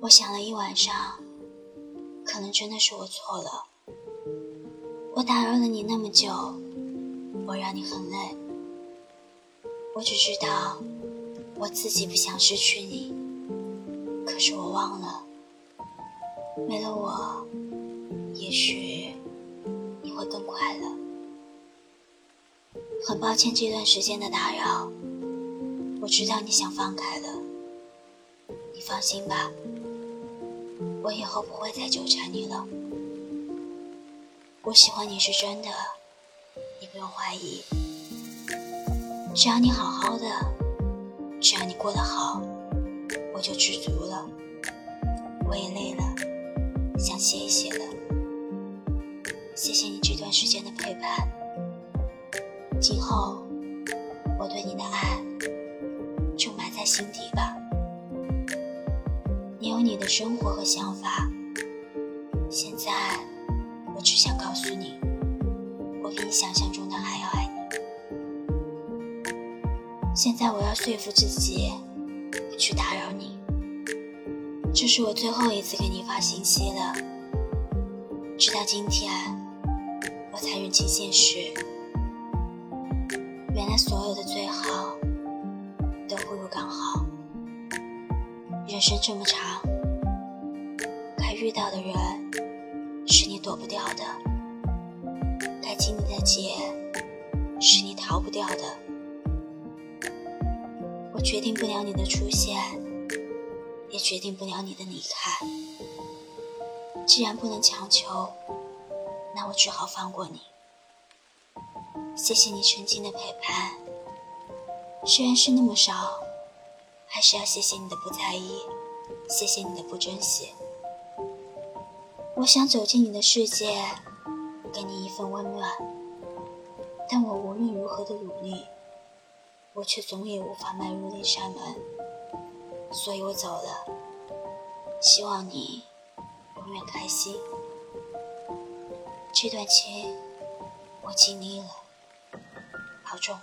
我想了一晚上，可能真的是我错了。我打扰了你那么久，我让你很累。我只知道我自己不想失去你，可是我忘了，没了我，也许你会更快乐。很抱歉这段时间的打扰，我知道你想放开了，你放心吧。我以后不会再纠缠你了。我喜欢你是真的，你不用怀疑。只要你好好的，只要你过得好，我就知足了。我也累了，想歇一歇了。谢谢你这段时间的陪伴。今后我对你的爱就埋在心底吧。生活和想法。现在，我只想告诉你，我比你想象中的还要爱你。现在，我要说服自己不去打扰你。这是我最后一次给你发信息了。直到今天，我才认清现实。原来，所有的最好都不如刚好。人生这么长，遇到的人是你躲不掉的，该经历的劫是你逃不掉的。我决定不了你的出现，也决定不了你的离开。既然不能强求，那我只好放过你。谢谢你曾经的陪伴，虽然是那么少。还是要谢谢你的不在意，谢谢你的不珍惜。我想走进你的世界，给你一份温暖，但我无论如何的努力，我却总也无法迈入那扇门，所以我走了。希望你永远开心。这段情我尽力了，保重。